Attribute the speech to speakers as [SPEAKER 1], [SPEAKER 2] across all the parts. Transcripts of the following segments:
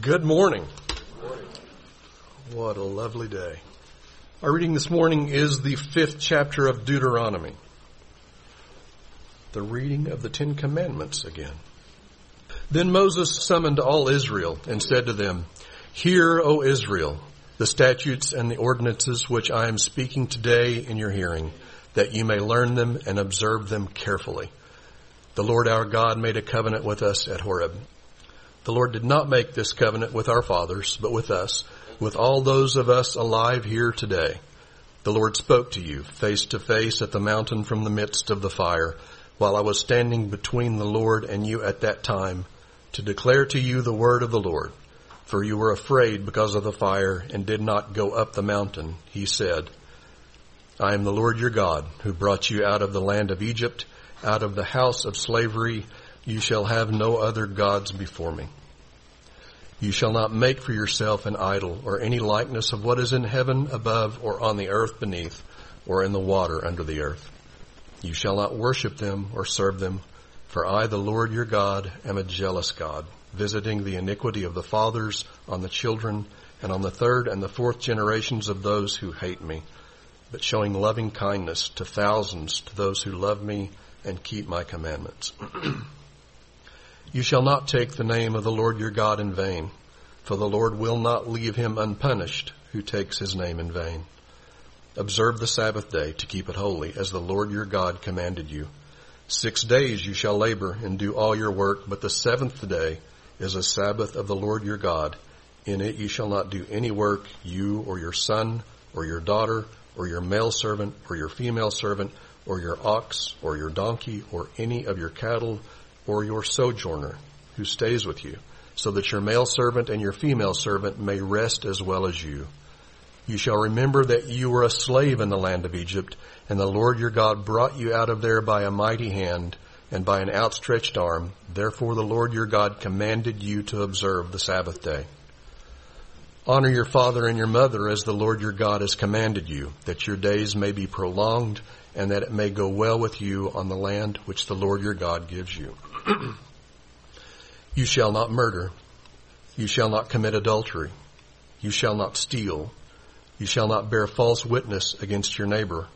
[SPEAKER 1] Good morning. What a lovely day. Our reading this morning is the fifth chapter of Deuteronomy. The reading of the Ten Commandments again. Then Moses summoned all Israel and said to them, Hear, O Israel, the statutes and the ordinances which I am speaking today in your hearing, that you may learn them and observe them carefully. The Lord our God made a covenant with us at Horeb. The Lord did not make this covenant with our fathers, but with us, with all those of us alive here today. The Lord spoke to you face to face at the mountain from the midst of the fire, while I was standing between the Lord and you at that time, to declare to you the word of the Lord. For you were afraid because of the fire and did not go up the mountain. He said, I am the Lord your God, who brought you out of the land of Egypt, out of the house of slavery. You shall have no other gods before me. You shall not make for yourself an idol or any likeness of what is in heaven above or on the earth beneath or in the water under the earth. You shall not worship them or serve them, for I, the Lord your God, am a jealous God, visiting the iniquity of the fathers on the children and on the third and the fourth generations of those who hate me, but showing loving kindness to thousands to those who love me and keep my commandments. You shall not take the name of the Lord your God in vain, for the Lord will not leave him unpunished who takes his name in vain. Observe the Sabbath day to keep it holy, as the Lord your God commanded you. Six days you shall labor and do all your work, but the seventh day is a Sabbath of the Lord your God. In it you shall not do any work, you or your son or your daughter or your male servant or your female servant or your ox or your donkey or any of your cattle or your sojourner who stays with you, so that your male servant and your female servant may rest as well as you. You shall remember that you were a slave in the land of Egypt, and the Lord your God brought you out of there by a mighty hand and by an outstretched arm. Therefore the Lord your God commanded you to observe the Sabbath day. Honor your father and your mother as the Lord your God has commanded you, that your days may be prolonged and that it may go well with you on the land which the Lord your God gives you. you shall not murder. You shall not commit adultery. You shall not steal. You shall not bear false witness against your neighbor.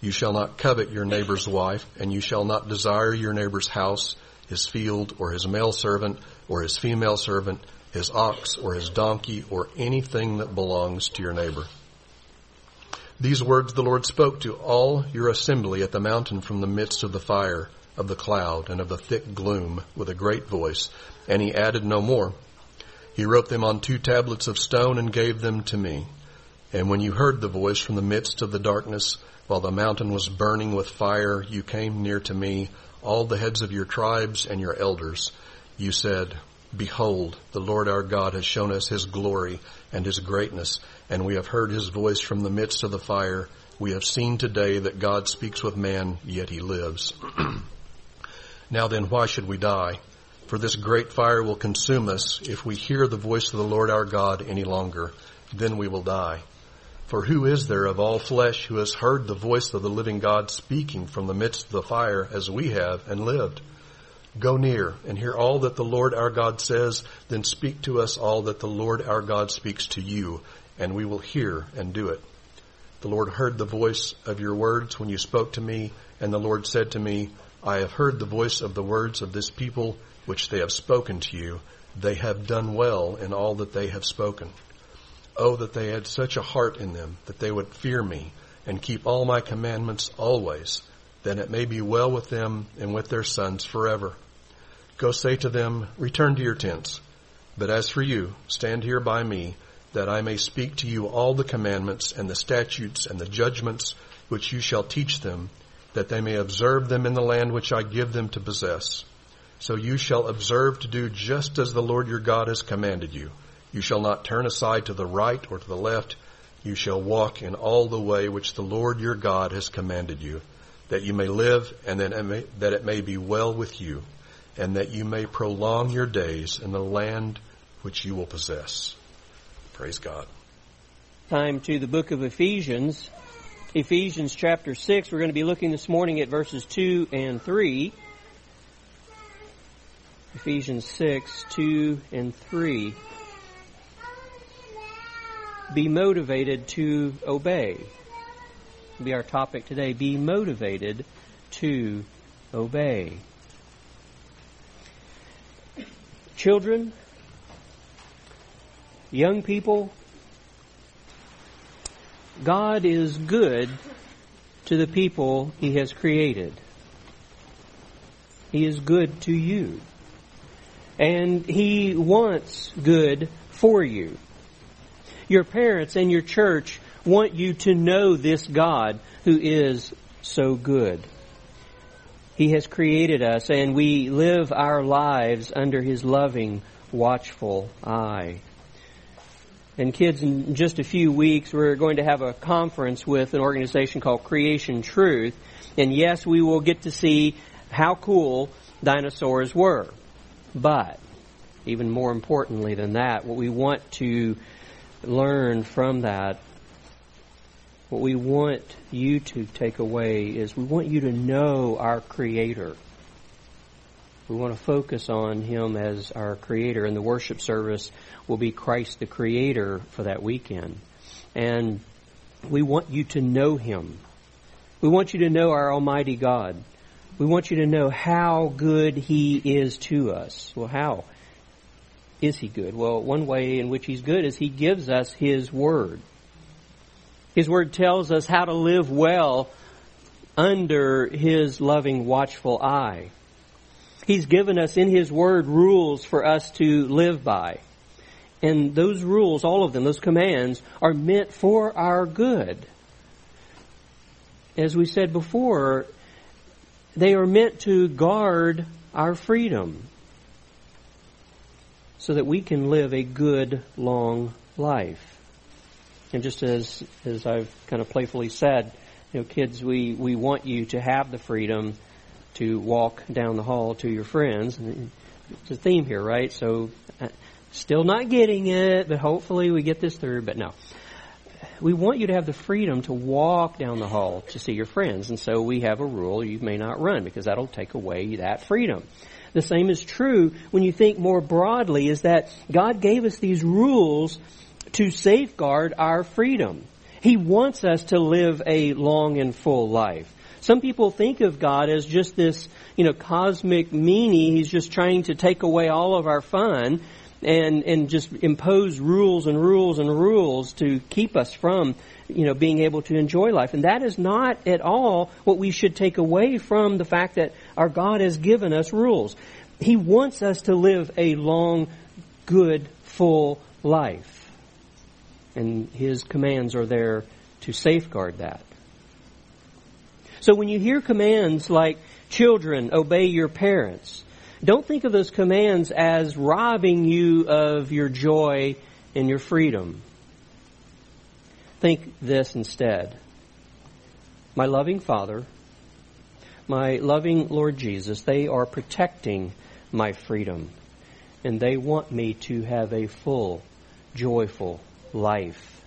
[SPEAKER 1] You shall not covet your neighbor's wife, and you shall not desire your neighbor's house, his field, or his male servant, or his female servant, his ox, or his donkey, or anything that belongs to your neighbor. These words the Lord spoke to all your assembly at the mountain from the midst of the fire, of the cloud, and of the thick gloom with a great voice, and he added no more. He wrote them on two tablets of stone and gave them to me. And when you heard the voice from the midst of the darkness, while the mountain was burning with fire, you came near to me, all the heads of your tribes and your elders. You said, Behold, the Lord our God has shown us his glory and his greatness, and we have heard his voice from the midst of the fire. We have seen today that God speaks with man, yet he lives. now then, why should we die? For this great fire will consume us if we hear the voice of the Lord our God any longer. Then we will die. For who is there of all flesh who has heard the voice of the living God speaking from the midst of the fire as we have and lived? Go near and hear all that the Lord our God says, then speak to us all that the Lord our God speaks to you, and we will hear and do it. The Lord heard the voice of your words when you spoke to me, and the Lord said to me, I have heard the voice of the words of this people which they have spoken to you. They have done well in all that they have spoken. Oh, that they had such a heart in them that they would fear me and keep all my commandments always then it may be well with them and with their sons forever. Go say to them, return to your tents. But as for you, stand here by me, that I may speak to you all the commandments and the statutes and the judgments which you shall teach them, that they may observe them in the land which I give them to possess. So you shall observe to do just as the Lord your God has commanded you. You shall not turn aside to the right or to the left. You shall walk in all the way which the Lord your God has commanded you that you may live and that it may, be well with you and that you may prolong your days in the land which you will possess. Praise God.
[SPEAKER 2] Time to the book of Ephesians. Ephesians chapter 6. We're going to be looking this morning at verses 2 and 3. Ephesians 6, 2 and 3. be motivated to obey. Will be our topic today. Be motivated to obey. Children, young people, God is good to the people He has created. He is good to you. And He wants good for you. Your parents and your church want you to know this God who is so good. He has created us and we live our lives under His loving, watchful eye. And kids, in just a few weeks, we're going to have a conference with an organization called Creation Truth. And yes, we will get to see how cool dinosaurs were. But, even more importantly than that, what we want to learn from that what we want you to take away is we want you to know our Creator. We want to focus on Him as our Creator, and the worship service will be Christ the Creator for that weekend. And we want you to know Him. We want you to know our Almighty God. We want you to know how good He is to us. Well, how is He good? Well, one way in which He's good is He gives us His Word. His Word tells us how to live well under His loving, watchful eye. He's given us in His Word rules for us to live by. And those rules, all of them, those commands, are meant for our good. As we said before, they are meant to guard our freedom so that we can live a good, long life. And just as as I've kind of playfully said, you know, kids, we we want you to have the freedom to walk down the hall to your friends. It's a theme here, right? So, uh, still not getting it, but hopefully we get this through. But no, we want you to have the freedom to walk down the hall to see your friends, and so we have a rule: you may not run because that'll take away that freedom. The same is true when you think more broadly: is that God gave us these rules to safeguard our freedom. He wants us to live a long and full life. Some people think of God as just this, you know, cosmic meanie. He's just trying to take away all of our fun and, and just impose rules and rules and rules to keep us from, you know, being able to enjoy life. And that is not at all what we should take away from the fact that our God has given us rules. He wants us to live a long, good, full life and His commands are there to safeguard that. So when you hear commands like, children, obey your parents, don't think of those commands as robbing you of your joy and your freedom. Think this instead. My loving Father, my loving Lord Jesus, they are protecting my freedom. And they want me to have a full, joyful life.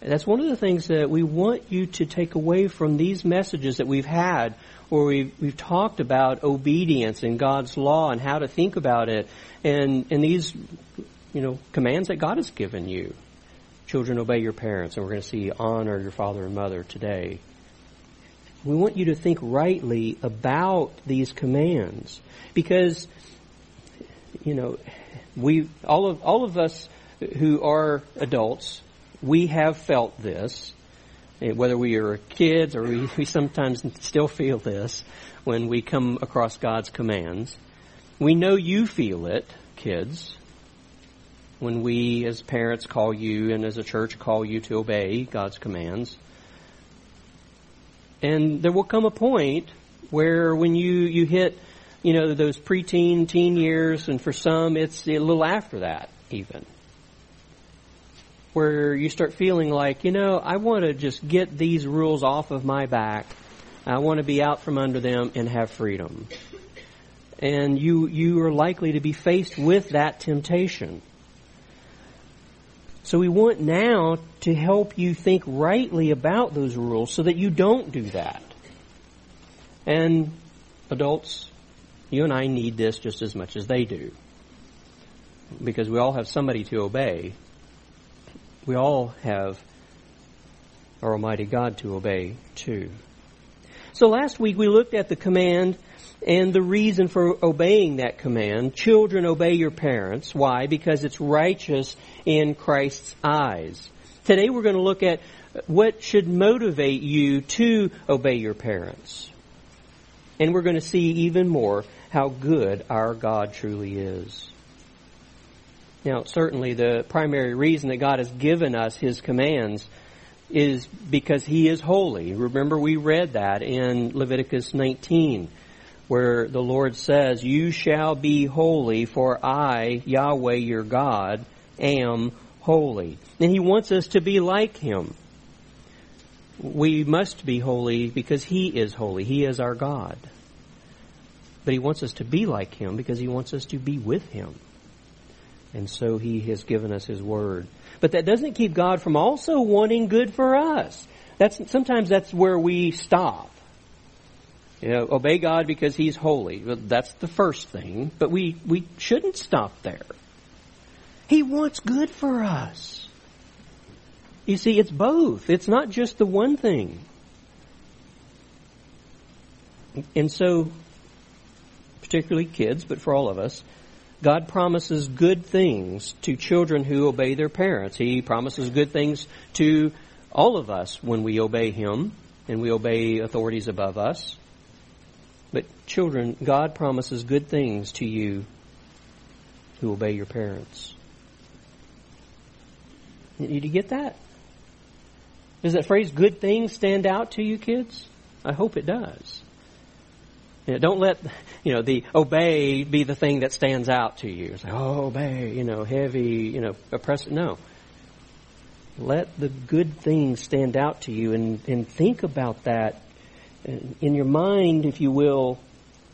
[SPEAKER 2] And that's one of the things that we want you to take away from these messages that we've had where we've, we've talked about obedience and God's law and how to think about it and, and these, you know, commands that God has given you. Children, obey your parents, and we're going to see honor your father and mother today. We want you to think rightly about these commands because, you know, we, all of, all of us who are adults, we have felt this, eh, whether we are kids or we, we sometimes still feel this when we come across God's commands. We know you feel it, kids, when we as parents call you and as a church call you to obey God's commands. And there will come a point where when you, you hit, you know, those preteen, teen years, and for some it's a little after that even where you start feeling like, you know, I want to just get these rules off of my back. I want to be out from under them and have freedom. And you, you are likely to be faced with that temptation. So we want now to help you think rightly about those rules so that you don't do that. And adults, you and I need this just as much as they do. Because we all have somebody to obey we all have our Almighty God to obey too. So last week we looked at the command and the reason for obeying that command. Children, obey your parents. Why? Because it's righteous in Christ's eyes. Today we're going to look at what should motivate you to obey your parents. And we're going to see even more how good our God truly is. Now, certainly the primary reason that God has given us His commands is because He is holy. Remember we read that in Leviticus 19 where the Lord says, You shall be holy for I, Yahweh your God, am holy. And He wants us to be like Him. We must be holy because He is holy. He is our God. But He wants us to be like Him because He wants us to be with Him. And so He has given us His Word. But that doesn't keep God from also wanting good for us. That's, sometimes that's where we stop. You know, obey God because He's holy. Well, that's the first thing. But we, we shouldn't stop there. He wants good for us. You see, it's both. It's not just the one thing. And so, particularly kids, but for all of us, God promises good things to children who obey their parents. He promises good things to all of us when we obey Him and we obey authorities above us. But children, God promises good things to you who obey your parents. Did you get that? Does that phrase good things stand out to you kids? I hope it does. You know, don't let you know the obey be the thing that stands out to you. It's like, oh, obey, you know, heavy, you know, oppressive. No. Let the good things stand out to you and, and think about that in your mind, if you will,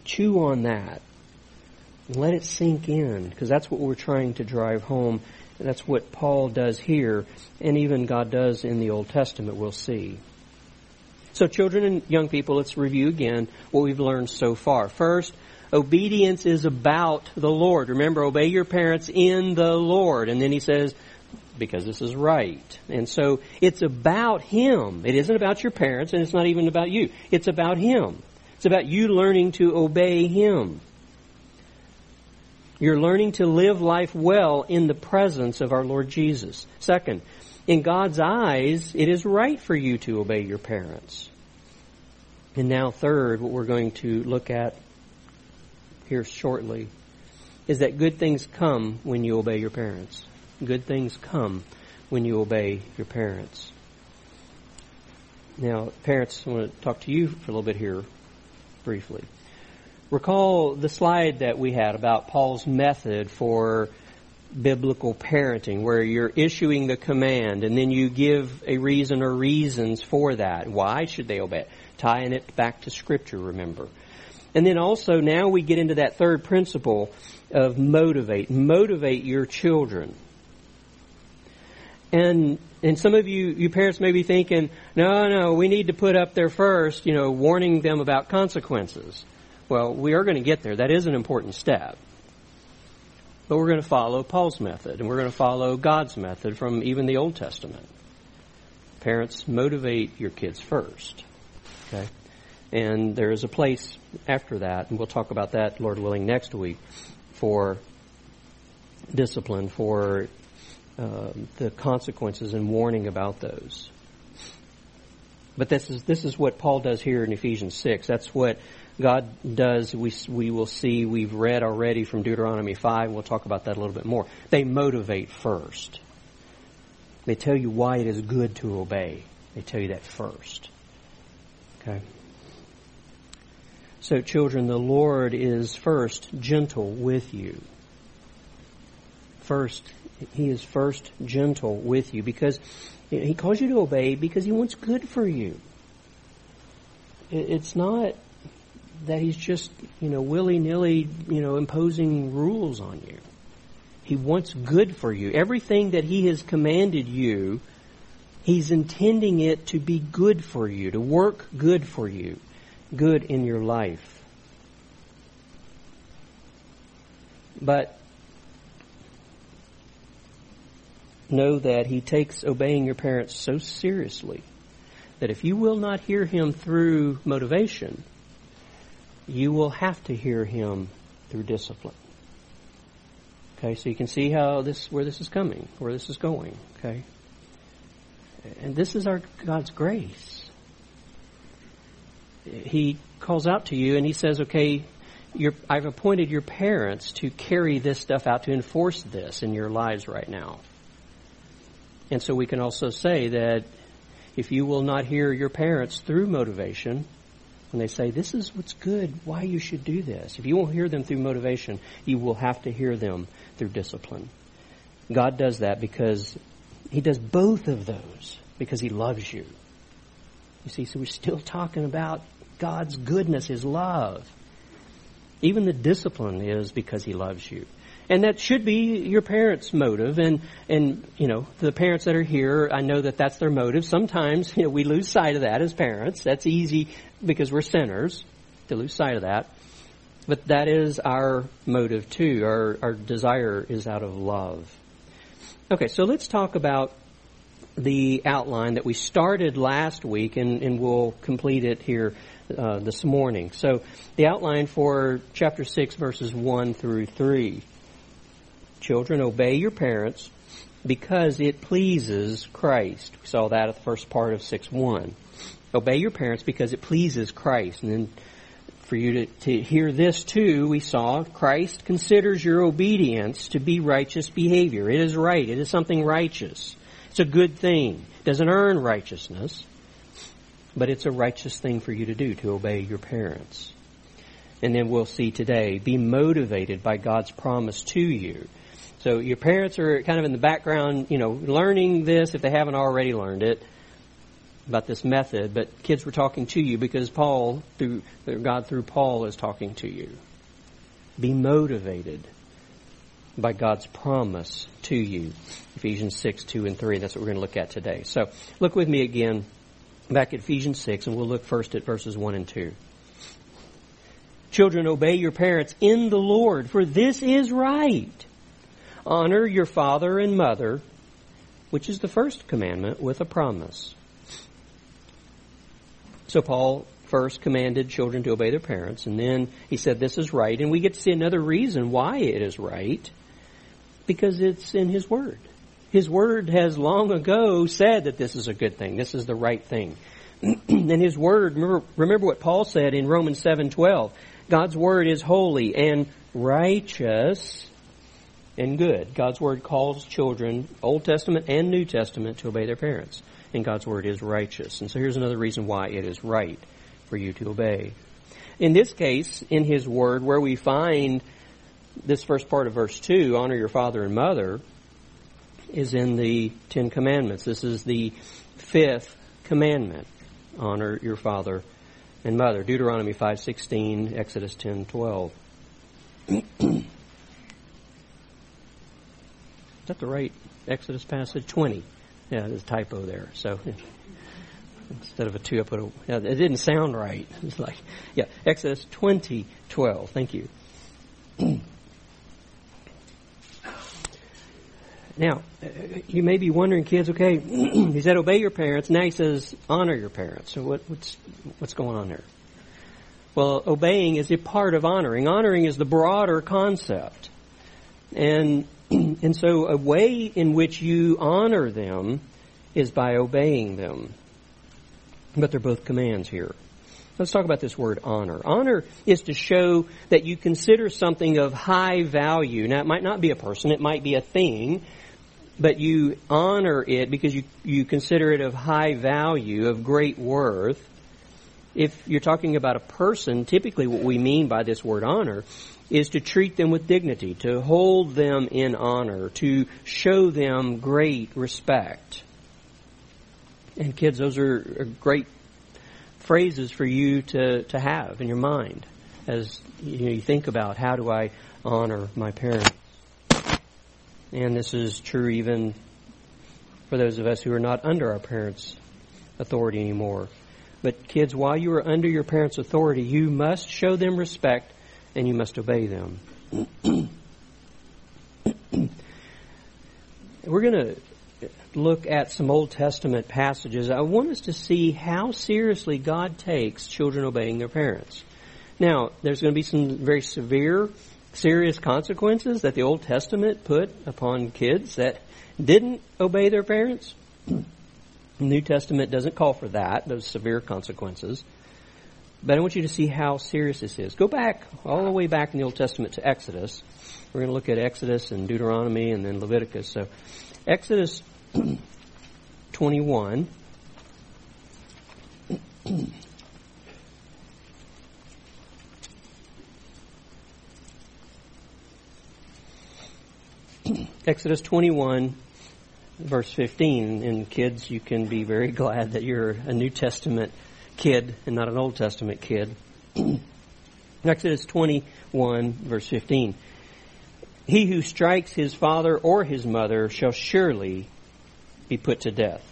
[SPEAKER 2] chew on that let it sink in because that's what we're trying to drive home. And that's what Paul does here and even God does in the Old Testament, we'll see. So children and young people, let's review again what we've learned so far. First, obedience is about the Lord. Remember, obey your parents in the Lord. And then he says, because this is right. And so it's about Him. It isn't about your parents and it's not even about you. It's about Him. It's about you learning to obey Him. You're learning to live life well in the presence of our Lord Jesus. Second, in God's eyes, it is right for you to obey your parents. And now third, what we're going to look at here shortly is that good things come when you obey your parents. Good things come when you obey your parents. Now, parents, I want to talk to you for a little bit here briefly. Recall the slide that we had about Paul's method for biblical parenting, where you're issuing the command and then you give a reason or reasons for that. Why should they obey? Tying it back to Scripture, remember. And then also now we get into that third principle of motivate. Motivate your children. And and some of you, you parents may be thinking, no, no, we need to put up there first, you know, warning them about consequences. Well, we are going to get there. That is an important step. But we're going to follow Paul's method, and we're going to follow God's method from even the Old Testament. Parents, motivate your kids first. Okay? And there is a place after that, and we'll talk about that, Lord willing, next week, for discipline, for uh, the consequences and warning about those. But this is this is what Paul does here in Ephesians six. That's what God does. We we will see. We've read already from Deuteronomy five. We'll talk about that a little bit more. They motivate first. They tell you why it is good to obey. They tell you that first. Okay. So, children, the Lord is first gentle with you. First, he is first gentle with you because he calls you to obey because he wants good for you. It's not that he's just, you know, willy-nilly, you know, imposing rules on you. He wants good for you. Everything that he has commanded you, he's intending it to be good for you, to work good for you, good in your life. But know that he takes obeying your parents so seriously that if you will not hear him through motivation, you will have to hear him through discipline. Okay, so you can see how this where this is coming, where this is going. Okay, and this is our God's grace. He calls out to you and he says, "Okay, I've appointed your parents to carry this stuff out to enforce this in your lives right now." And so we can also say that if you will not hear your parents through motivation, when they say, this is what's good, why you should do this. If you won't hear them through motivation, you will have to hear them through discipline. God does that because He does both of those because He loves you. You see, so we're still talking about God's goodness, His love. Even the discipline is because He loves you. And that should be your parents' motive. And, and, you know, the parents that are here, I know that that's their motive. Sometimes, you know, we lose sight of that as parents. That's easy because we're sinners to lose sight of that. But that is our motive too. Our, our desire is out of love. Okay, so let's talk about the outline that we started last week and, and we'll complete it here uh, this morning. So the outline for chapter 6 verses 1 through 3. Children, obey your parents because it pleases Christ. We saw that at the first part of 6 1. Obey your parents because it pleases Christ. And then for you to, to hear this too, we saw Christ considers your obedience to be righteous behavior. It is right. It is something righteous. It's a good thing. It doesn't earn righteousness, but it's a righteous thing for you to do, to obey your parents. And then we'll see today, be motivated by God's promise to you. So your parents are kind of in the background, you know, learning this if they haven't already learned it about this method, but kids were talking to you because Paul, through God through Paul, is talking to you. Be motivated by God's promise to you. Ephesians 6, 2 and 3. That's what we're going to look at today. So look with me again back at Ephesians 6, and we'll look first at verses 1 and 2. Children, obey your parents in the Lord, for this is right. Honor your father and mother, which is the first commandment with a promise. So Paul first commanded children to obey their parents, and then he said this is right, and we get to see another reason why it is right, because it's in his word. His word has long ago said that this is a good thing, this is the right thing. and his word, remember, what Paul said in Romans 7:12. God's word is holy and righteous and good. God's Word calls children, Old Testament and New Testament, to obey their parents. And God's Word is righteous. And so here's another reason why it is right for you to obey. In this case, in His Word, where we find this first part of verse 2, honor your father and mother, is in the Ten Commandments. This is the fifth commandment. Honor your father and mother. Deuteronomy 5.16, Exodus 10.12. Is that the right Exodus passage? 20. Yeah, there's a typo there. So instead of a two, I put a, yeah, it didn't sound right. It's like, yeah, Exodus 20, 12. Thank you. now, you may be wondering, kids, okay, he said obey your parents. Now he says honor your parents. So what, what's, what's going on there? Well, obeying is a part of honoring. Honoring is the broader concept. And and so a way in which you honor them is by obeying them. But they're both commands here. Let's talk about this word honor. Honor is to show that you consider something of high value. Now, it might not be a person, it might be a thing, but you honor it because you, you consider it of high value, of great worth. If you're talking about a person, typically what we mean by this word honor is to treat them with dignity, to hold them in honor, to show them great respect. And kids, those are great phrases for you to, to have in your mind as you, know, you think about how do I honor my parents. And this is true even for those of us who are not under our parents' authority anymore. But kids, while you are under your parents' authority, you must show them respect and you must obey them. We're going to look at some Old Testament passages, I want us to see how seriously God takes children obeying their parents. Now, there's going to be some very severe, serious consequences that the Old Testament put upon kids that didn't obey their parents. The New Testament doesn't call for that, those severe consequences. But I want you to see how serious this is. Go back, all the way back in the Old Testament to Exodus. We're going to look at Exodus and Deuteronomy and then Leviticus. So, Exodus 21. Exodus 21, verse 15. And kids, you can be very glad that you're a New Testament kid and not an Old Testament kid. Exodus 21, verse 15. He who strikes his father or his mother shall surely be put to death.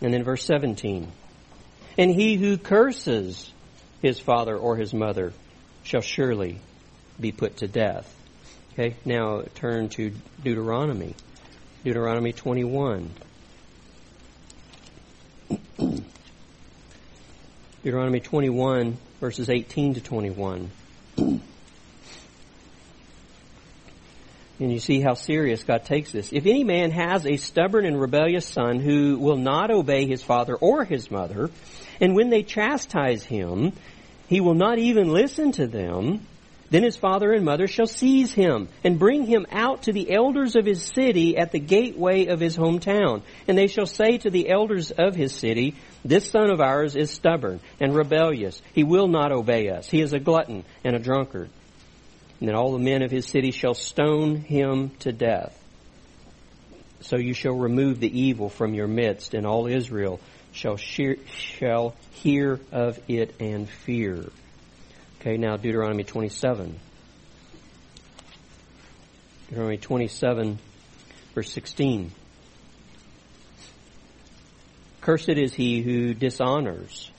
[SPEAKER 2] And then verse 17. And he who curses his father or his mother shall surely be put to death. Okay, now turn to Deuteronomy. Deuteronomy 21. Deuteronomy 21, verses 18 to 21. And you see how serious God takes this. If any man has a stubborn and rebellious son who will not obey his father or his mother, and when they chastise him, he will not even listen to them, then his father and mother shall seize him and bring him out to the elders of his city at the gateway of his hometown. And they shall say to the elders of his city, this son of ours is stubborn and rebellious. He will not obey us. He is a glutton and a drunkard. And then all the men of his city shall stone him to death. So you shall remove the evil from your midst, and all Israel shall, shear, shall hear of it and fear. Okay, now Deuteronomy 27. Deuteronomy 27, verse 16. Cursed is he who dishonors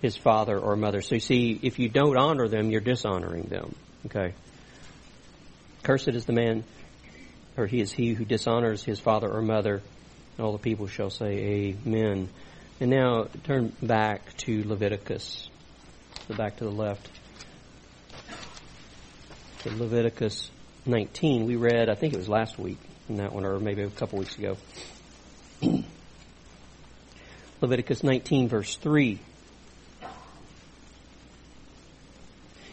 [SPEAKER 2] his father or mother. So you see, if you don't honor them, you're dishonoring them. Okay. Cursed is the man, or he is he who dishonors his father or mother. And all the people shall say, Amen. And now turn back to Leviticus. Go back to the left. Leviticus 19. We read, I think it was last week in that one, or maybe a couple weeks ago. Leviticus 19, verse 3.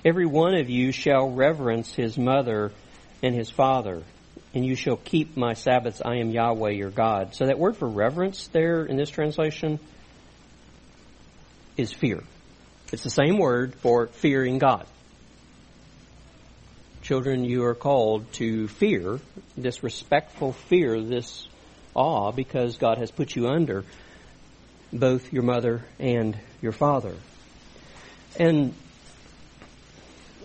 [SPEAKER 2] Every one of you shall reverence his mother and his father, and you shall keep my Sabbaths. I am Yahweh your God. So that word for reverence there in this translation is fear. It's the same word for fearing God. Children, you are called to fear, this respectful fear, this awe, because God has put you under both your mother and your father. And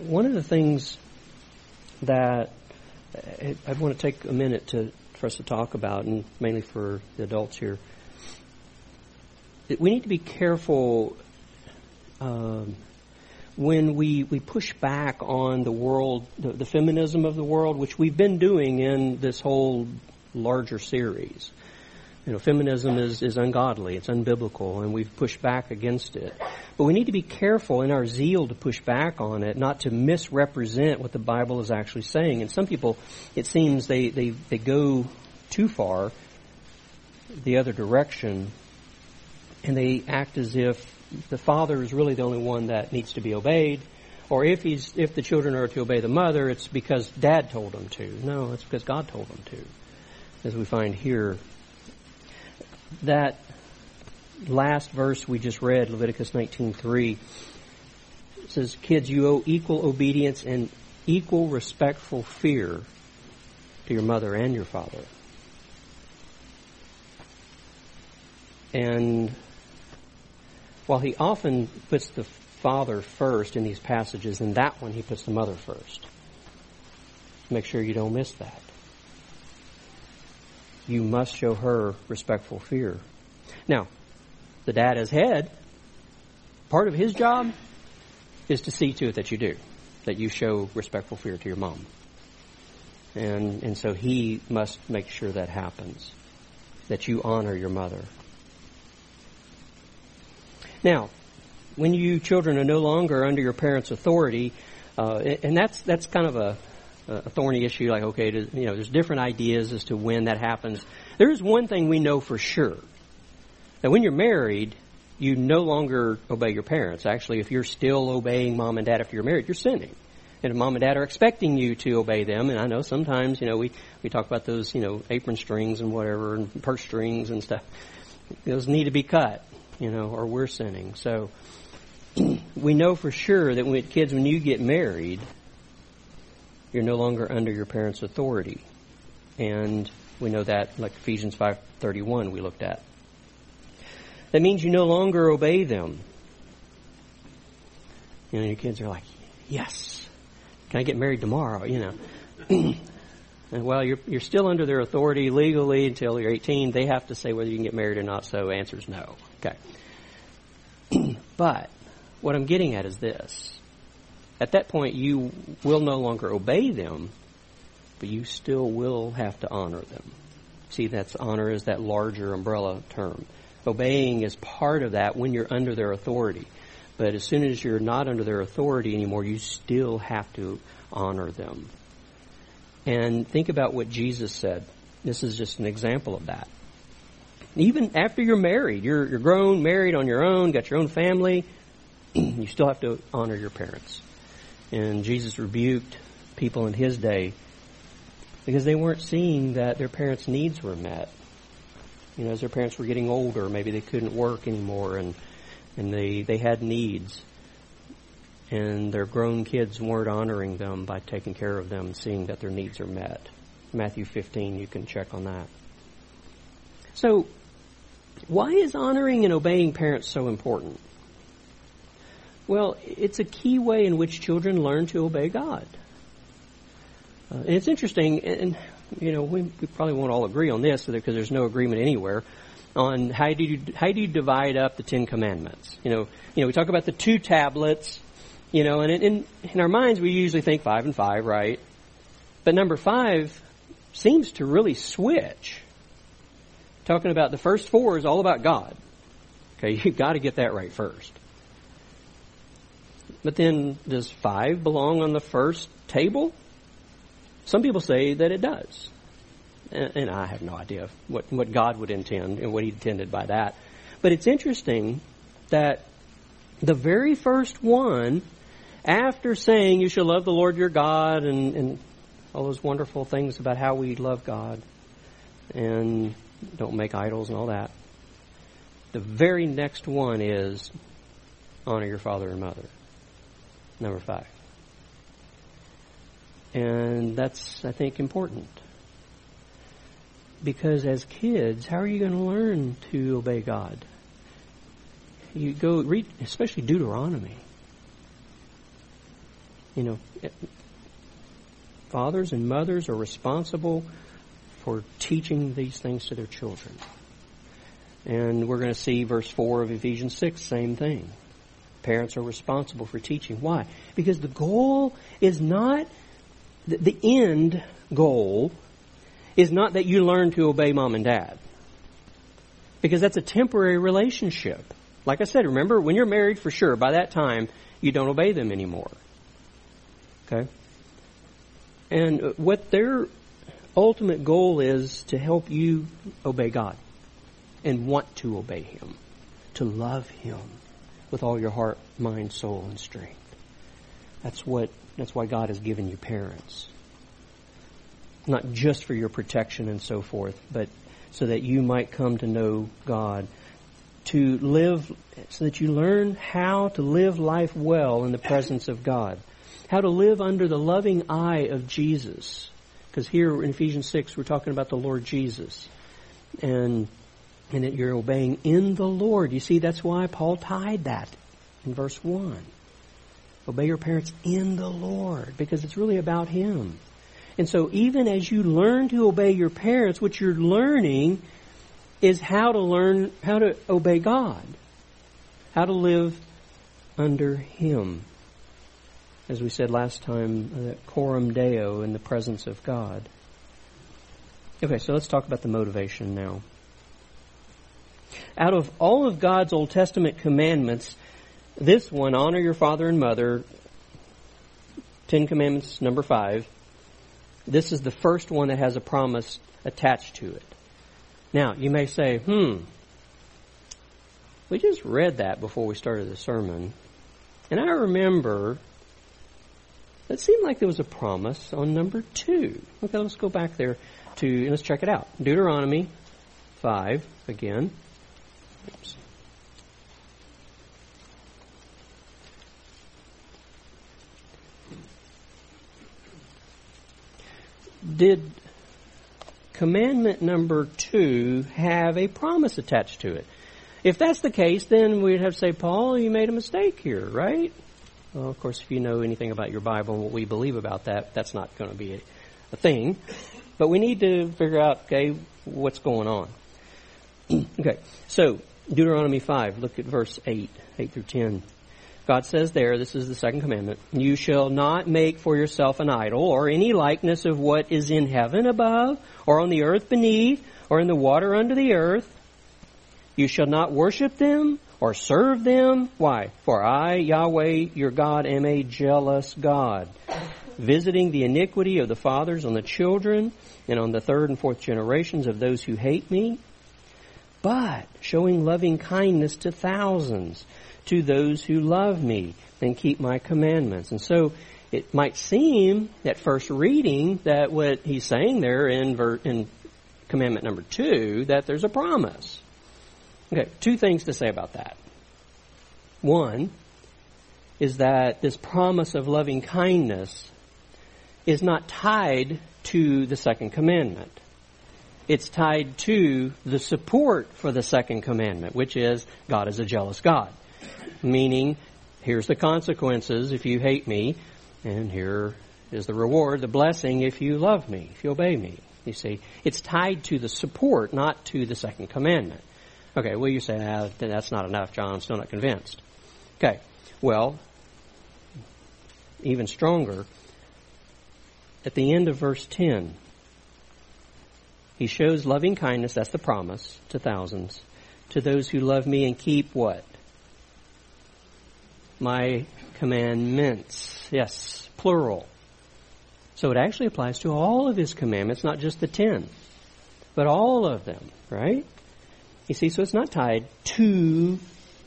[SPEAKER 2] one of the things that I want to take a minute to for us to talk about, and mainly for the adults here, we need to be careful um, when we, we push back on the world, the, the feminism of the world, which we've been doing in this whole larger series you know, feminism is, is ungodly, it's unbiblical, and we've pushed back against it. But we need to be careful in our zeal to push back on it, not to misrepresent what the Bible is actually saying. And some people, it seems they, they, they go too far the other direction, and they act as if the father is really the only one that needs to be obeyed, or if he's if the children are to obey the mother, it's because dad told them to. No, it's because God told them to, as we find here that last verse we just read, Leviticus 19:3, says, "Kids, you owe equal obedience and equal respectful fear to your mother and your father." And while he often puts the father first in these passages, in that one he puts the mother first. Make sure you don't miss that you must show her respectful fear. Now, the dad as head, part of his job is to see to it that you do, that you show respectful fear to your mom. And, and so he must make sure that happens, that you honor your mother. Now, when you children are no longer under your parents' authority, uh, and that's that's kind of a, a thorny issue. Like, okay, you know, there's different ideas as to when that happens. There is one thing we know for sure: that when you're married, you no longer obey your parents. Actually, if you're still obeying mom and dad after you're married, you're sinning. And if mom and dad are expecting you to obey them, and I know sometimes, you know, we, we talk about those, you know, apron strings and whatever, and purse strings and stuff. Those need to be cut, you know, or we're sinning. So, we know for sure that when kids, when you get married, you're no longer under your parents' authority. And we know that, like Ephesians 5.31 we looked at. That means you no longer obey them. You know, your kids are like, yes, can I get married tomorrow? You know. and well, you're, you're still under their authority legally until you're 18. They have to say whether you can get married or not, so answer is no. Okay. but what I'm getting at is this. At that point, you will no longer obey them, but you still will have to honor them. See, that's honor is that larger umbrella term. Obeying is part of that when you're under their authority. But as soon as you're not under their authority anymore, you still have to honor them. And think about what Jesus said. This is just an example of that. Even after you're married, you're, you're grown, married on your own, got your own family, you still have to honor your parents. And Jesus rebuked people in his day because they weren't seeing that their parents' needs were met you know, as their parents were getting older, maybe they couldn't work anymore and, and they, they had needs. And their grown kids weren't honoring them by taking care of them, seeing that their needs are met. Matthew 15, you can check on that. So, why is honoring and obeying parents so important? Well, it's a key way in which children learn to obey God. Uh, and it's interesting, and you know, we, we probably won't all agree on this because there's no agreement anywhere on how do you how do you divide up the Ten Commandments. You know, you know, we talk about the two tablets. You know, and in in our minds we usually think five and five, right? But number five seems to really switch. Talking about the first four is all about God. Okay, you've got to get that right first. But then, does five belong on the first table? Some people say that it does. And I have no idea what, what God would intend and what He intended by that. But it's interesting that the very first one, after saying you shall love the Lord your God and, and all those wonderful things about how we love God and don't make idols and all that, the very next one is honor your father and mother. Number five. And that's, I think, important. Because as kids, how are you going to learn to obey God? You go read, especially Deuteronomy. You know, eh, fathers and mothers are responsible for teaching these things to their children. And we're going to see verse 4 of Ephesians 6, same thing. Parents are responsible for teaching. Why? Because the goal is not the, end goal is not that you learn to obey mom and dad. Because that's a temporary relationship. Like I said, remember, when you're married, for sure, by that time, you don't obey them anymore. Okay? And uh, what their ultimate goal is to help you obey God and want to obey Him, to love Him with all your heart, mind, soul, and strength. That's what that's why God has given you parents. Not just for your protection and so forth, but so that you might come to know God. To live, so that you learn how to live life well in the presence of God. How to live under the loving eye of Jesus. Because here in Ephesians 6, we're talking about the Lord Jesus. And, and that you're obeying in the Lord. You see, that's why Paul tied that in verse 1. Obey your parents in the Lord because it's really about Him. And so even as you learn to obey your parents, what you're learning is how to learn how to obey God. How to live under Him. As we said last time, uh, coram deo in the presence of God. Okay, so let's talk about the motivation now. Out of all of God's Old Testament commandments, this one, honor your father and mother, Ten Commandments number five, this is the first one that has a promise attached to it. Now, you may say, hmm, we just read that before we started the sermon. And I remember it seemed like there was a promise on number two. Okay, let's go back there to, let's check it out. Deuteronomy 5, again. Oops. Did commandment number two have a promise attached to it? If that's the case, then we'd have to say, Paul, you made a mistake here, right? Well, of course, if you know anything about your Bible and what we believe about that, that's not going to be a, a thing. But we need to figure out, okay, what's going on. okay, so Deuteronomy 5, look at verse 8, 8 through 10. God says there, this is the second commandment, you shall not make for yourself an idol or any likeness of what is in heaven above, or on the earth beneath, or in the water under the earth. You shall not worship them or serve them. Why? For I, Yahweh, your God, am a jealous God, visiting the iniquity of the fathers on the children and on the third and fourth generations of those who hate me, but showing loving kindness to thousands, to those who love me and keep my commandments. And so it might seem at first reading that what he's saying there in, ver- in commandment number two, that there's a promise. Okay, two things to say about that. One is that this promise of loving kindness is not tied to the second commandment. It's tied to the support for the second commandment, which is God is a jealous God. Meaning, here's the consequences if you hate me, and here is the reward, the blessing if you love me, if you obey me. You see, it's tied to the support, not to the second commandment. Okay, well, you say, ah, that's not enough, John. I'm still not convinced. Okay, well, even stronger, at the end of verse 10, he shows loving kindness, that's the promise, to thousands, to those who love me and keep what? My commandments. Yes, plural. So it actually applies to all of his commandments, not just the ten, but all of them, right? You see, so it's not tied to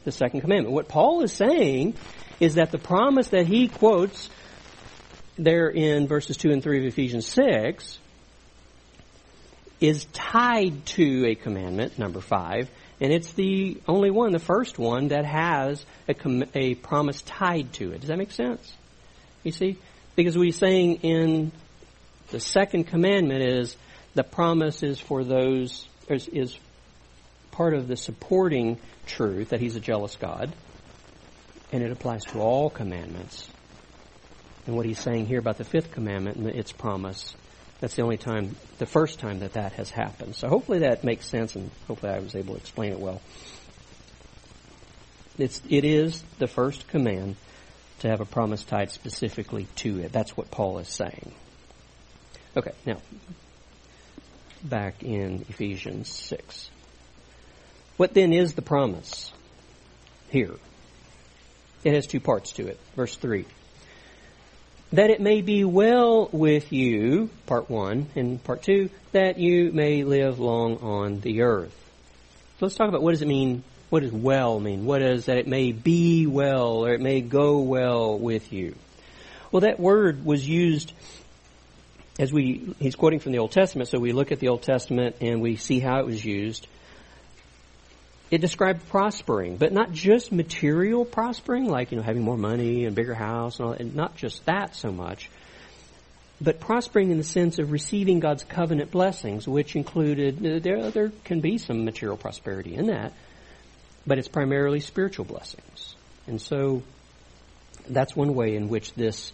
[SPEAKER 2] the second commandment. What Paul is saying is that the promise that he quotes there in verses 2 and 3 of Ephesians 6 is tied to a commandment, number 5, and it's the only one, the first one, that has a, com- a promise tied to it. Does that make sense? You see? Because what he's saying in the second commandment is the promise is for those, is, is part of the supporting truth that he's a jealous God, and it applies to all commandments. And what he's saying here about the fifth commandment and its promise, that's the only time, the first time that that has happened. So hopefully that makes sense, and hopefully I was able to explain it well. It's, it is the first command to have a promise tied specifically to it. That's what Paul is saying. Okay, now, back in Ephesians 6. What then is the promise here? It has two parts to it. Verse 3. That it may be well with you, part 1, and part 2, that you may live long on the earth. So let's talk about what does it mean, what does well mean? What is that it may be well or it may go well with you? Well, that word was used as we, he's quoting from the Old Testament, so we look at the Old Testament and we see how it was used it described prospering, but not just material prospering, like, you know, having more money and bigger house and all, and not just that so much, but prospering in the sense of receiving God's covenant blessings, which included, uh, there, there can be some material prosperity in that, but it's primarily spiritual blessings. And so, that's one way in which this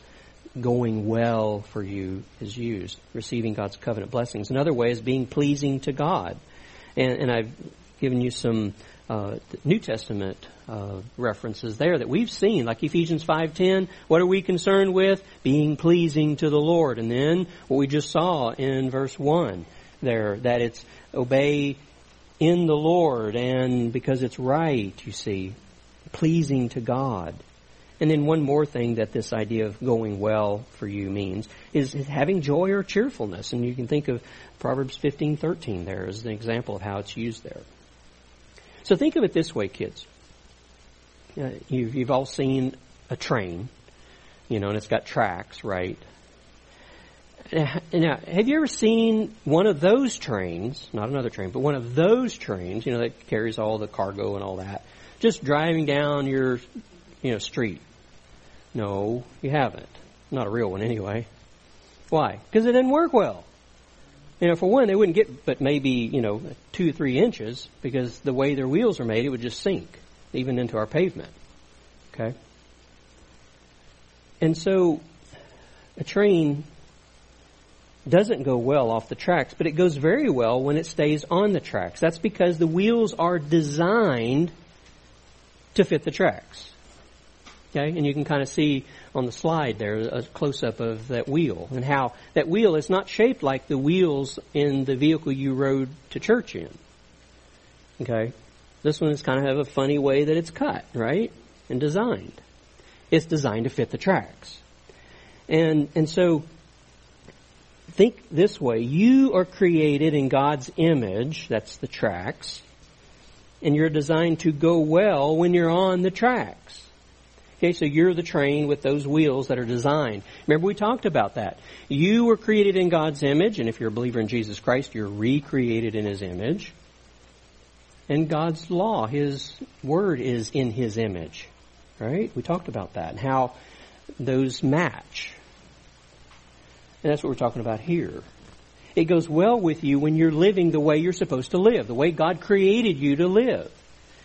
[SPEAKER 2] going well for you is used, receiving God's covenant blessings. Another way is being pleasing to God. And, and I've given you some uh, New Testament uh, references there that we've seen, like Ephesians 5:10. What are we concerned with? Being pleasing to the Lord. And then what we just saw in verse one there, that it's obey in the Lord and because it's right. You see, pleasing to God. And then one more thing that this idea of going well for you means is having joy or cheerfulness. And you can think of Proverbs 15:13 there as an example of how it's used there. So think of it this way, kids. Uh, you've, you've all seen a train, you know, and it's got tracks, right? Now, have you ever seen one of those trains, not another train, but one of those trains, you know, that carries all the cargo and all that, just driving down your, you know, street? No, you haven't. Not a real one anyway. Why? Because it didn't work well. You know, for one, they wouldn't get but maybe, you know, two three inches because the way their wheels are made, it would just sink even into our pavement. Okay? And so a train doesn't go well off the tracks, but it goes very well when it stays on the tracks. That's because the wheels are designed to fit the tracks. Okay, and you can kind of see on the slide there a close up of that wheel and how that wheel is not shaped like the wheels in the vehicle you rode to church in. Okay, this one is kind of have a funny way that it's cut, right, and designed. It's designed to fit the tracks, and and so think this way: you are created in God's image. That's the tracks, and you're designed to go well when you're on the tracks. Okay, so you're the train with those wheels that are designed. Remember we talked about that. You were created in God's image, and if you're a believer in Jesus Christ, you're recreated in His image. And God's law, His Word is in His image. Right? We talked about that and how those match. And that's what we're talking about here. It goes well with you when you're living the way you're supposed to live, the way God created you to live.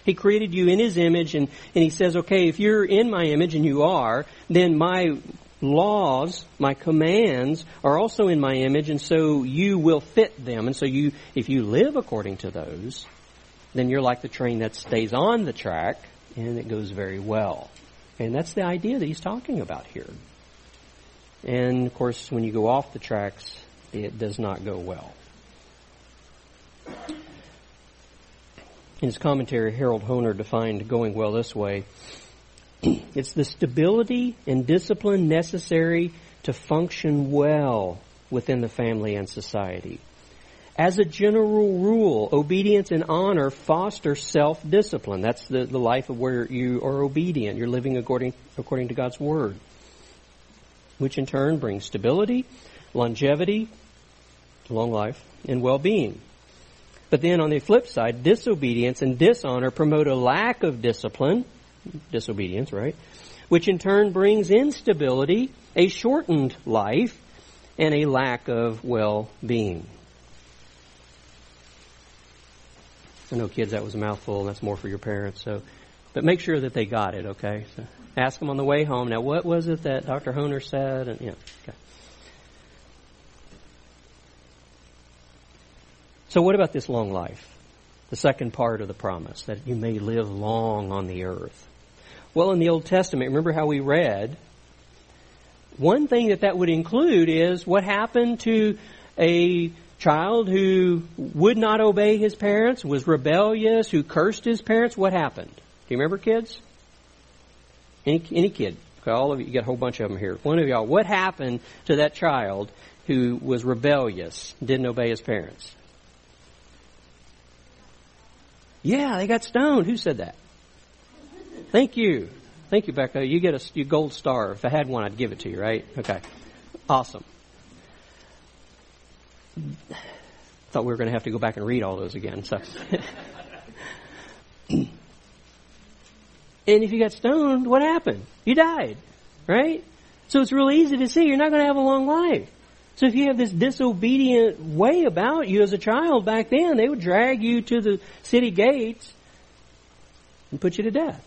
[SPEAKER 2] He created you in His image, and, and He says, okay, if you're in my image, and you are, then my laws, my commands are also in my image, and so you will fit them. And so you, if you live according to those, then you're like the train that stays on the track, and it goes very well. And that's the idea that he's talking about here. And of course, when you go off the tracks, it does not go well. In his commentary, Harold Hoehner defined going well this way. It's the stability and discipline necessary to function well within the family and society. As a general rule, obedience and honor foster self-discipline. That's the, the life of where you are obedient. You're living according, according to God's Word. Which in turn brings stability, longevity, long life, and well-being. But then on the flip side, disobedience and dishonor promote a lack of discipline, disobedience, right? Which in turn brings instability, a shortened life, and a lack of well-being. I know kids, that was a mouthful, and that's more for your parents, so, but make sure that they got it, okay? So ask them on the way home. Now, what was it that Dr. Hoehner said? And, yeah, okay. So what about this long life? The second part of the promise, that you may live long on the earth. Well, in the Old Testament, remember how we read? One thing that that would include is what happened to a child who would not obey his parents, was rebellious, who cursed his parents. What happened? Do you remember, kids? Any, any kid? All of you, you got a whole bunch of them here. One of y'all, what happened to that child who was rebellious, didn't obey his parents? Yeah, they got stoned. Who said that? Thank you. Thank you, Becca. You get a you gold star. If I had one, I'd give it to you, right? Okay. Awesome. Thought we were going to have to go back and read all those again. So. and if you got stoned, what happened? You died, right? So it's real easy to see you're not going to have a long life. So if you have this disobedient way about you as a child back then, they would drag you to the city gates and put you to death.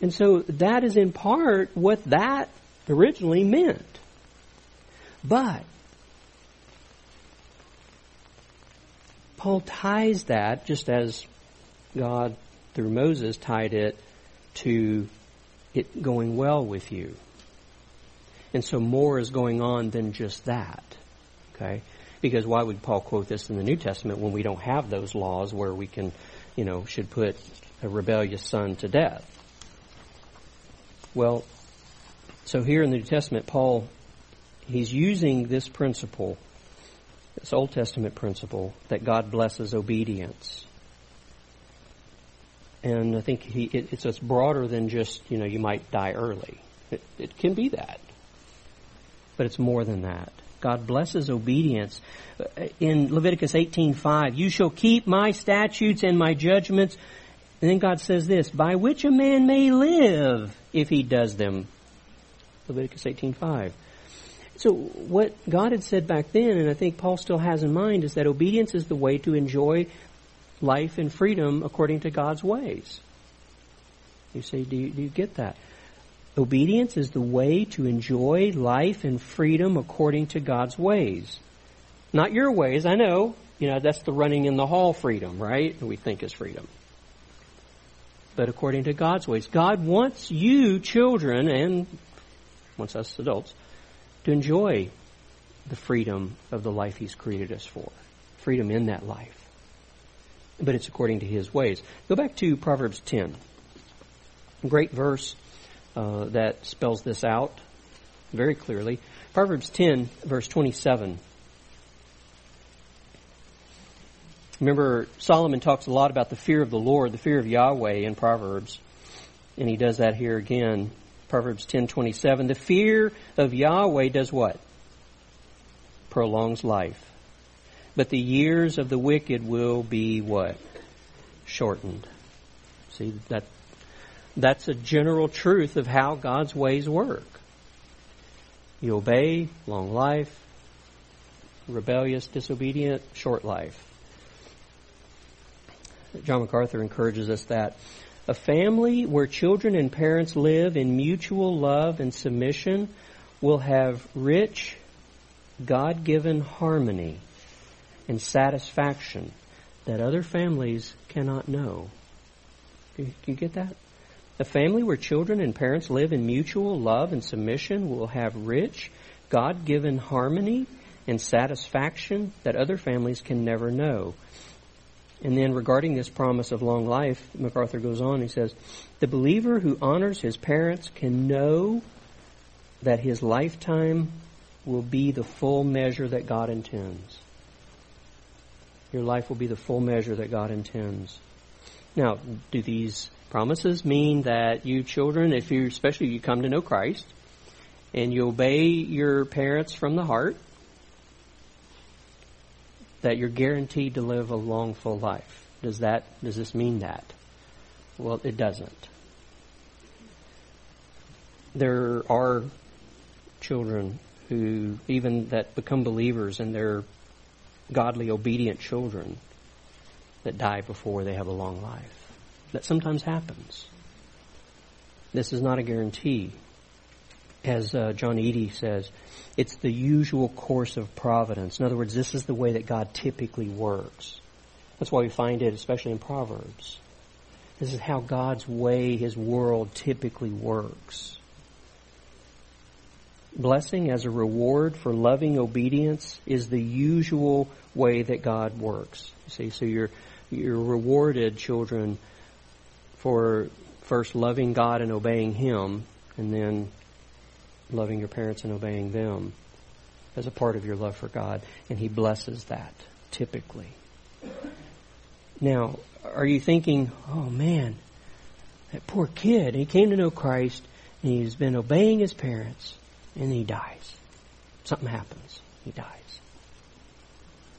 [SPEAKER 2] And so that is in part what that originally meant. But Paul ties that, just as God through Moses tied it to it going well with you. And so more is going on than just that. Okay? Because why would Paul quote this in the New Testament when we don't have those laws where we can, you know, should put a rebellious son to death? Well, so here in the New Testament, Paul, he's using this principle, this Old Testament principle, that God blesses obedience. And I think he, it, it's, it's broader than just, you know, you might die early. It, it can be that. But it's more than that. God blesses obedience. In Leviticus 18:5, you shall keep my statutes and my judgments. And then God says this, by which a man may live if he does them. Leviticus 18:5. So what God had said back then, and I think Paul still has in mind, is that obedience is the way to enjoy life and freedom according to God's ways. You say, do you, do you get that? Obedience is the way to enjoy life and freedom according to God's ways. Not your ways, I know. You know, that's the running in the hall freedom, right? We think is freedom. But according to God's ways. God wants you, children, and wants us adults, to enjoy the freedom of the life He's created us for. Freedom in that life. But it's according to His ways. Go back to Proverbs 10. Great verse uh, that spells this out very clearly. Proverbs 10, verse 27. Remember, Solomon talks a lot about the fear of the Lord, the fear of Yahweh in Proverbs, and he does that here again. Proverbs 10:27. The fear of Yahweh does what? Prolongs life. But the years of the wicked will be what? Shortened. See that that's a general truth of how God's ways work. You obey, long life. Rebellious, disobedient, short life. John MacArthur encourages us that a family where children and parents live in mutual love and submission will have rich, God given harmony and satisfaction that other families cannot know. Do you get that? A family where children and parents live in mutual love and submission will have rich, God given harmony and satisfaction that other families can never know. And then regarding this promise of long life, MacArthur goes on, he says, The believer who honors his parents can know that his lifetime will be the full measure that God intends. Your life will be the full measure that God intends. Now, do these Promises mean that you children, if you, especially you come to know Christ, and you obey your parents from the heart, that you're guaranteed to live a long, full life. Does that, does this mean that? Well, it doesn't. There are children who, even that become believers and they're godly, obedient children that die before they have a long life. That sometimes happens. This is not a guarantee. As uh, John Eadie says, it's the usual course of providence. In other words, this is the way that God typically works. That's why we find it, especially in Proverbs. This is how God's way, His world typically works. Blessing as a reward for loving obedience is the usual way that God works. You see, so you're, you're rewarded, children, for first loving God and obeying Him, and then loving your parents and obeying them as a part of your love for God. And He blesses that, typically. Now, are you thinking, oh man, that poor kid, he came to know Christ, and he's been obeying his parents, and he dies. Something happens. He dies.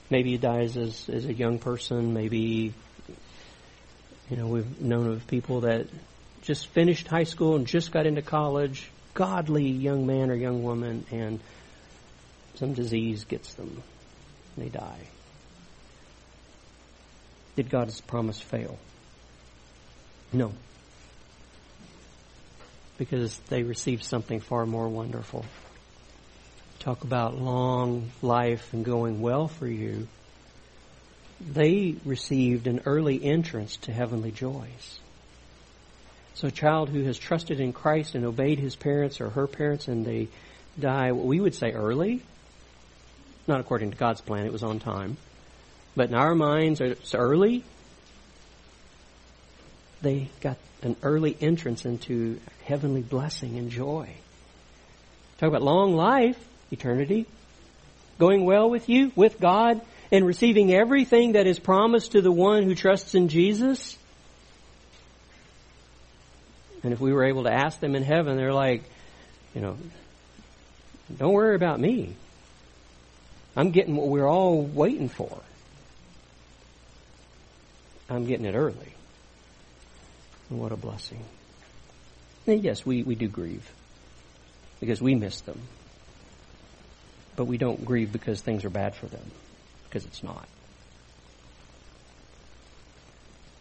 [SPEAKER 2] Maybe he dies as, as a young person, maybe you know, we've known of people that just finished high school and just got into college, godly young man or young woman, and some disease gets them. They die. Did God's promise fail? No. Because they received something far more wonderful. Talk about long life and going well for you. They received an early entrance to heavenly joys. So a child who has trusted in Christ and obeyed his parents or her parents and they die, what we would say early. Not according to God's plan, it was on time. But in our minds, it's early. They got an early entrance into heavenly blessing and joy. Talk about long life, eternity, going well with you, with God, and receiving everything that is promised to the one who trusts in Jesus. And if we were able to ask them in heaven, they're like, you know, don't worry about me. I'm getting what we're all waiting for. I'm getting it early. And what a blessing. And yes, we, we do grieve because we miss them. But we don't grieve because things are bad for them, because it's not.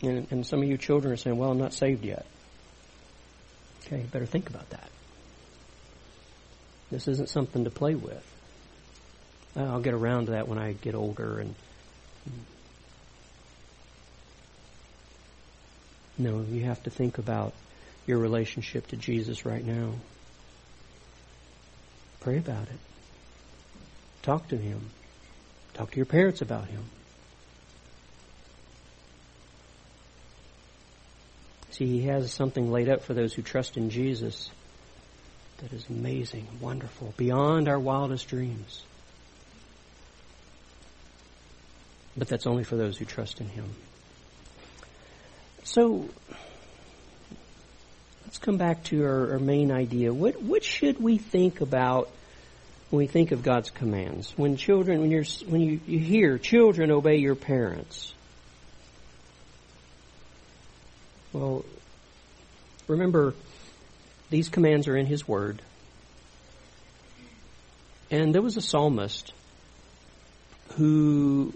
[SPEAKER 2] And, and some of you children are saying, well, I'm not saved yet. Okay, you better think about that. This isn't something to play with. I'll get around to that when I get older and no, you have to think about your relationship to Jesus right now. Pray about it. Talk to him. Talk to your parents about him. See, he has something laid up for those who trust in Jesus that is amazing, wonderful, beyond our wildest dreams. But that's only for those who trust in him. So, let's come back to our, our main idea. What, what should we think about when we think of God's commands? When children, when you're, when you, you hear children obey your parents, Well, remember, these commands are in His Word. And there was a psalmist who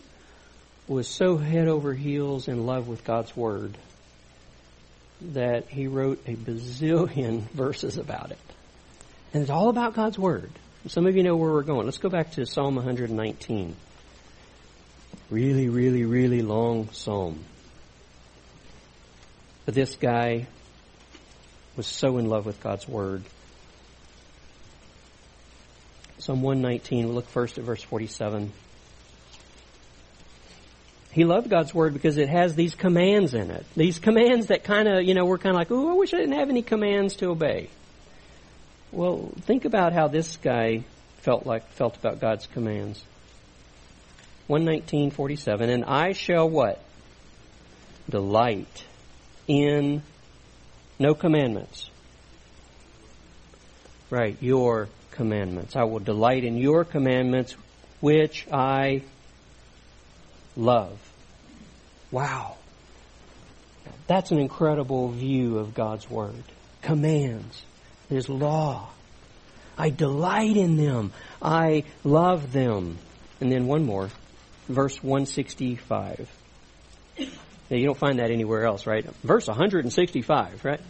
[SPEAKER 2] was so head over heels in love with God's Word that he wrote a bazillion verses about it. And it's all about God's Word. Some of you know where we're going. Let's go back to Psalm 119. Really, really, really long psalm. But this guy was so in love with God's Word. Psalm 119, we'll look first at verse 47. He loved God's Word because it has these commands in it. These commands that kind of, you know, we're kind of like, oh, I wish I didn't have any commands to obey. Well, think about how this guy felt like, felt about God's commands. 119.47, and I shall what? Delight in no commandments. Right, your commandments. I will delight in your commandments, which I love. Wow. That's an incredible view of God's Word. Commands. His law. I delight in them. I love them. And then one more. Verse 165. Now, you don't find that anywhere else, right? Verse 165, right?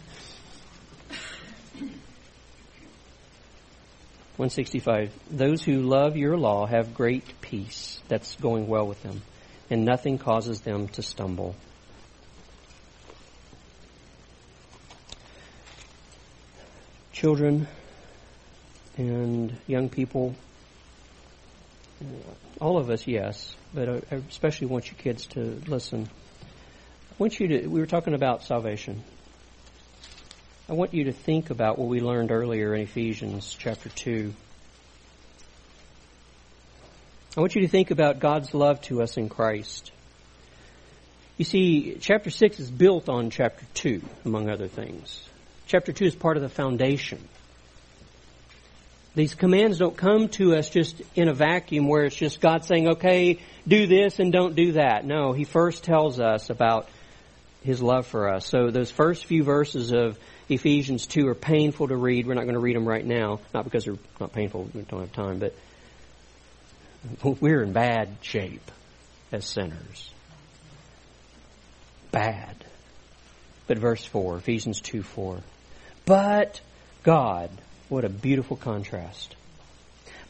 [SPEAKER 2] 165. Those who love your law have great peace. That's going well with them. And nothing causes them to stumble. Children and young people, all of us, yes, but I especially want you kids to listen. I want you to, we were talking about salvation. I want you to think about what we learned earlier in Ephesians chapter 2. I want you to think about God's love to us in Christ. You see, chapter 6 is built on chapter 2, among other things. Chapter 2 is part of the foundation. These commands don't come to us just in a vacuum where it's just God saying, okay, do this and don't do that. No, He first tells us about his love for us. So those first few verses of Ephesians 2 are painful to read. We're not going to read them right now, not because they're not painful, we don't have time, but we're in bad shape as sinners. Bad. But verse 4, Ephesians 2 4. But God, what a beautiful contrast.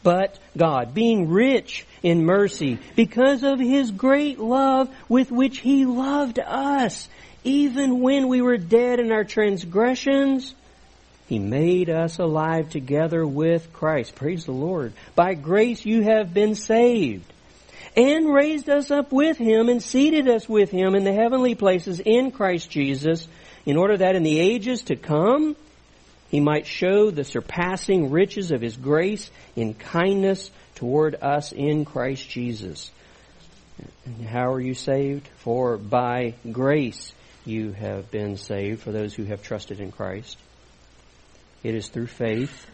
[SPEAKER 2] But God, being rich in mercy, because of His great love with which He loved us, even when we were dead in our transgressions, He made us alive together with Christ. Praise the Lord. By grace you have been saved. And raised us up with Him and seated us with Him in the heavenly places in Christ Jesus, in order that in the ages to come, he might show the surpassing riches of his grace in kindness toward us in Christ Jesus. And how are you saved? For by grace you have been saved for those who have trusted in Christ. It is through faith,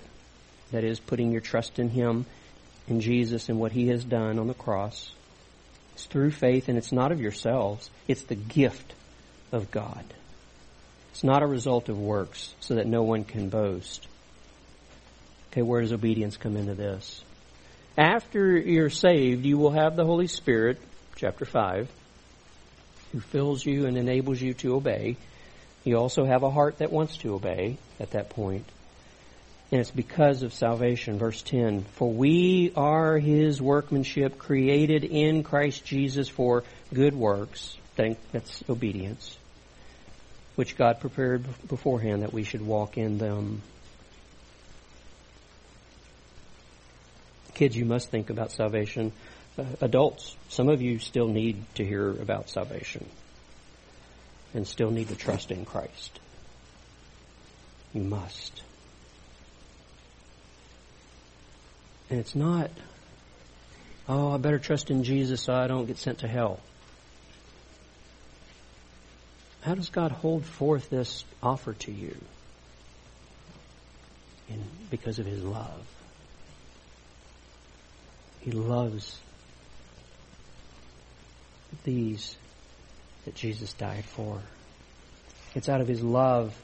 [SPEAKER 2] that is, putting your trust in Him, in Jesus, and what He has done on the cross. It's through faith, and it's not of yourselves, it's the gift of God. It's not a result of works, so that no one can boast. Okay, where does obedience come into this? After you're saved, you will have the Holy Spirit, chapter 5, who fills you and enables you to obey. You also have a heart that wants to obey at that point. And it's because of salvation. Verse 10 For we are his workmanship, created in Christ Jesus for good works. That's obedience which God prepared beforehand that we should walk in them. Kids, you must think about salvation. Uh, adults, some of you still need to hear about salvation and still need to trust in Christ. You must. And it's not, oh, I better trust in Jesus so I don't get sent to hell. How does God hold forth this offer to you? Because of His love. He loves these that Jesus died for. It's out of His love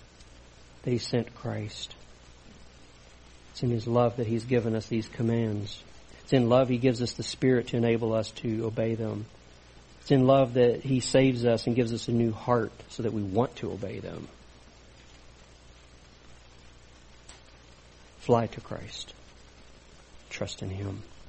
[SPEAKER 2] that He sent Christ. It's in His love that He's given us these commands. It's in love He gives us the Spirit to enable us to obey them. It's in love that He saves us and gives us a new heart so that we want to obey them. Fly to Christ. Trust in Him.